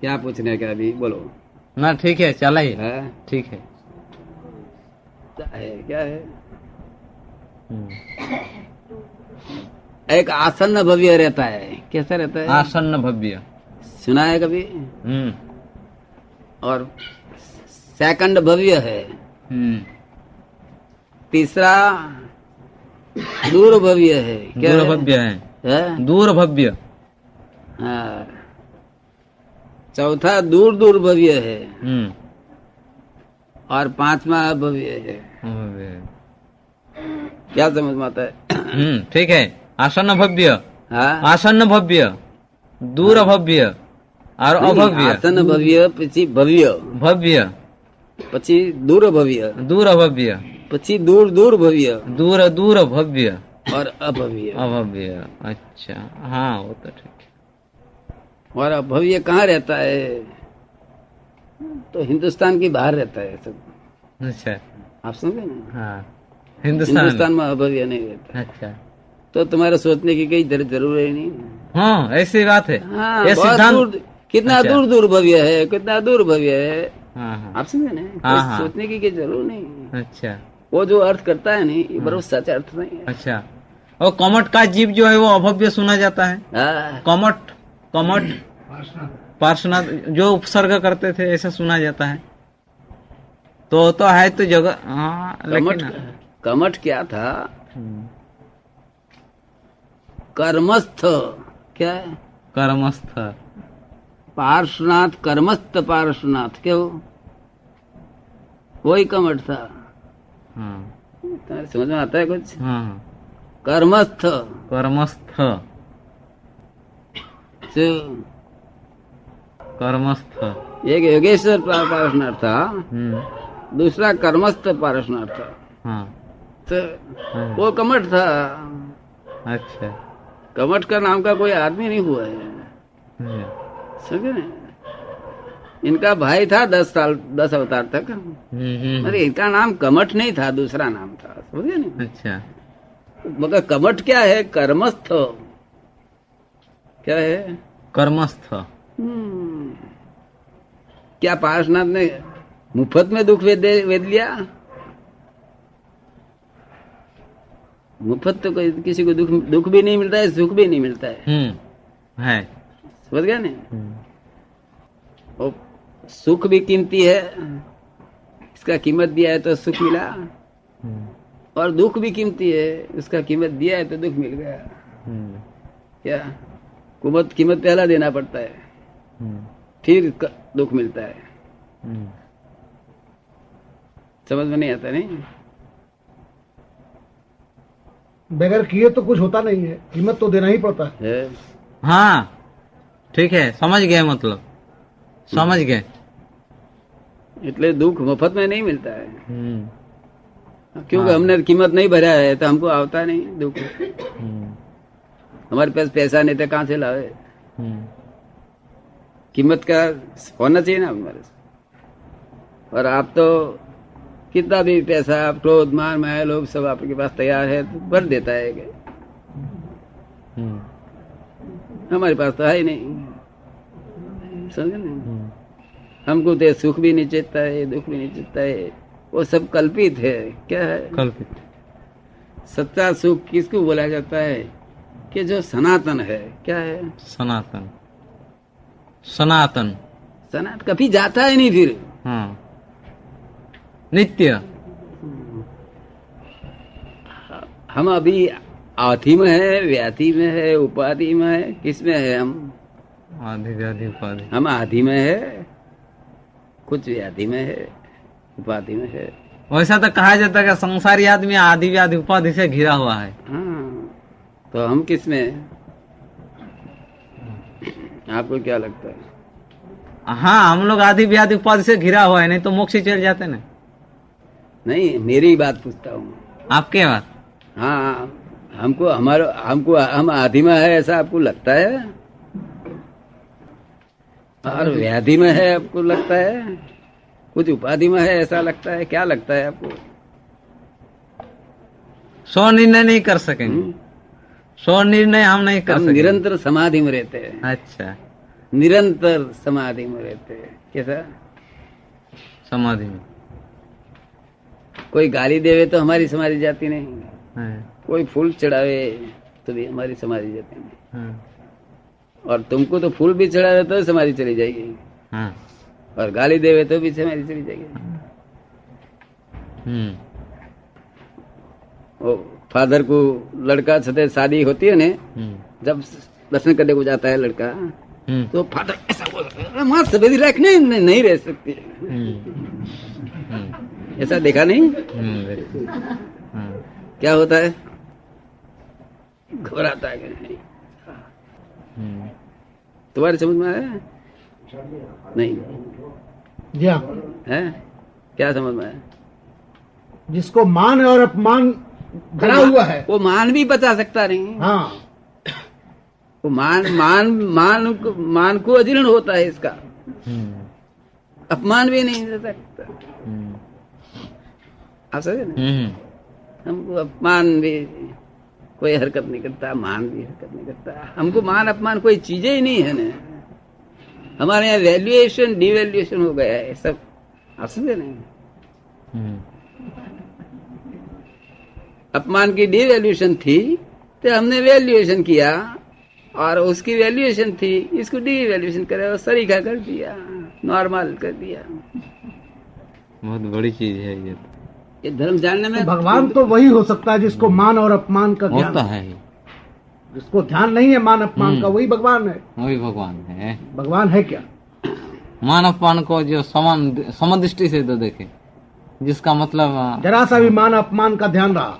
क्या पूछने का अभी? बोलो। ना ठीक है चलाइए। ही। ठीक है। क्या है क्या है? हम्म। एक आसन्न भव्य रहता है। कैसा रहता है? आसन्न भव्य। सुना है कभी? हम्म। और सेकंड भव्य है। हम्म। तीसरा दूर भव्य है। क्या दूर भव्य है। है? दूर भव्य। हाँ। चौथा दूर दूर भव्य है। हम्म। और पांचवा भव्य है। क्या समझ में आता है? हम्म, ठीक है। आसन्न भव्य। हाँ। आसन्न भव्य। दूर हाँ। भव्य। और अभव्य। आसन्न भव्य पची भव्य। भव्य। पची दूर भव्य। दूर अभव्य। पची दूर दूर भव्य। दूर दूर भव्य और अभव्य। अभव्य। अच्छा। हाँ वो तो ठीक। और अभव्य कहाँ रहता है? तो हिंदुस्तान की बाहर रहता है सब। अच्छा। आप समझे ना? हाँ। हिंदुस्तान। हिंदुस्तान में अभव्य नहीं रहता। अच्छा। तो तुम्हारे सोचने की कोई जरूर- ही नहीं हाँ। ऐसी बात है। हाँ ये दूर कितना अच्छा। दूर दूर भव्य है कितना दूर भव्य है। हाँ हाँ। आप समझे ना? हाँ। सोचने की कोई ज़रूर नहीं अच्छा। वो जो अर्थ करता है नहीं ये बरोबर सच अर्थ नहीं है। अच्छा। और कमट का जीव जो है वो अभव्य सुना जाता हाँ, कमट कमट पार्श्वनाथ जो उपसर्ग करते थे ऐसा सुना जाता है। तो तो है तो जगह हाँ कमठ लेकिन कमठ क्या था? कर्मस्थ। क्या है? कर्मस्थ। पार्श्वनाथ कर्मस्थ पार्श्वनाथ क्यों? वही कमठ था। हाँ। समझ में आता है कुछ? हाँ हाँ। कर्मस्थ। कर्मस्थ। कर्मस्थ। एक योगेश्वर पा- पार्श्वनाथ था हम्म, दूसरा कर्मस्थ पार्श्वनाथ था हाँ. तो हाँ। वो कमठ था। अच्छा। कमठ का नाम का कोई आदमी नहीं हुआ है। हम्म, समझे ना इनका भाई था दस साल दस अवतार तक। हम्म, अरे इनका नाम कमठ नहीं था दूसरा नाम था। समझे ना अच्छा। मगर कमठ क्या है? कर्मस्थ क्या है? कर्मस्थ। हम्म। क्या पार्शनाथ ने मुफ़्त में दुख वेद वेद लिया? मुफ़्त तो कोई किसी को दुख दुख भी नहीं मिलता है सुख भी नहीं मिलता है। हम्म है। समझ गया ना? हम्म, सुख भी कीमती है। इसका कीमत दिया है तो सुख मिला। और दुख भी कीमती है उसका कीमत दिया है तो दुख मिल गया। क्या? कीमत कीमत पहला देना पड़ता है हम्म, फिर क- दुख मिलता है हम्म। समझ में नहीं आता नहीं बगैर किए तो कुछ होता नहीं है कीमत तो देना ही पड़ता है है हाँ ठीक है समझ गए मतलब समझ गए એટલે દુઃખ મફત में नहीं मिलता है हम्म, क्योंकि हमने कीमत नहीं भरा है तो हमको आता नहीं दुख हम्म, हमारे पास पैसा नहीं तो कहाँ से लावे? हम्म, कीमत का होना चाहिए ना हमारे और आप तो कितना भी पैसा आप क्रोध मान माया लोग सब आपके पास तैयार है तो भर देता है हम्म, हमारे पास तो है ही नहीं। समझे ना? हम्म, हमको तो सुख भी नहीं चेतता है दुख भी नहीं चेतता है। वो सब कल्पित है क्या है? कल्पित। सच्चा सुख किसको बोला जाता है? कि जो सनातन है क्या है? सनातन। सनातन। सनातन कभी जाता ही नहीं फिर। हाँ। नित्य। हम अभी आधि में है व्याधि में है उपाधि में है किसमें है हम? आदि व्याधि उपाधि। हम आधि में है कुछ व्याधि में है उपाधि में है। वैसा तो कहा जाता है संसारी आदमी आदि व्याधि उपाधि से घिरा हुआ है। हाँ। तो हम किसमें हैं? आपको क्या लगता है? हाँ हम लोग आदि व्याधि उपाधि से घिरा हुआ है नहीं तो मोक्ष चल जाते ना। नहीं मेरी बात पूछता हूँ। आपके बात? हाँ हमको हमारा हमको हम आधि में है ऐसा आपको लगता है? और व्याधि में है आपको लगता है? कुछ उपाधि में है ऐसा लगता है? क्या लगता है आपको? स्व निर्णय नहीं कर सकेंगे। हम्म? स्व निर्णय हम नहीं कर हम निरंतर समाधि में रहते हैं। अच्छा। निरंतर समाधि में रहते हैं। कैसा? समाधि में। कोई गाली देवे तो हमारी समाधि जाती नहीं। है, कोई फूल चढ़ावे तो भी हमारी समाधि जाती नहीं। और तुमको तो फूल भी चढ़ावे तो समाधि चली जाएगी। और गाली देवे तो भी समाधि चली जाएगी। हम्म, फादर को लड़का से शादी होती है ना हम्म, जब दर्शन करने को जाता है लड़का हम्म, तो फादर ऐसा बोलता है माँ सफेदी रखने नहीं, नहीं रह सकती। हम्म, ऐसा देखा नहीं? क्या होता है? घबराता है तुम्हारे समझ में आया? नहीं। जी हाँ है? क्या समझ में आया? जिसको मान और अपमान भरा हुआ है। वो मान भी बचा सकता नहीं। हाँ। वो मान मान मान को मान को अजीर्ण होता है इसका। हम्म, अपमान भी नहीं दे सकता। हम्म, आप समझे ना? हम्म, हमको अपमान भी कोई हरकत नहीं करता मान भी हरकत नहीं करता। हमको मान अपमान कोई चीज़ें ही नहीं है ना। हमारे यहाँ वैल्यूएशन डिवैल्यूएशन हो गया है सब। आप समझे नहीं हम्म, अपमान की डिवैल्यूएशन थी तो हमने वैल्यूएशन किया और उसकी वैल्यूएशन थी इसको डिवैल्यूएशन करे और सरीखा कर दिया नॉर्मल कर दिया। बहुत बड़ी चीज़ है ये। तो। ये धर्म जानने में तो भगवान तो वही हो सकता है जिसको मान और अपमान का होता ज्ञान है। जिसको ध्यान नहीं है मान अपमान का हम्म। वही भगवान है। वही भगवान है। भगवान है क्या? मान अपमान को जो समान समदृष्टि से तो देखे जिसका मतलब जरा सा भी मान अपमान का ध्यान रहा।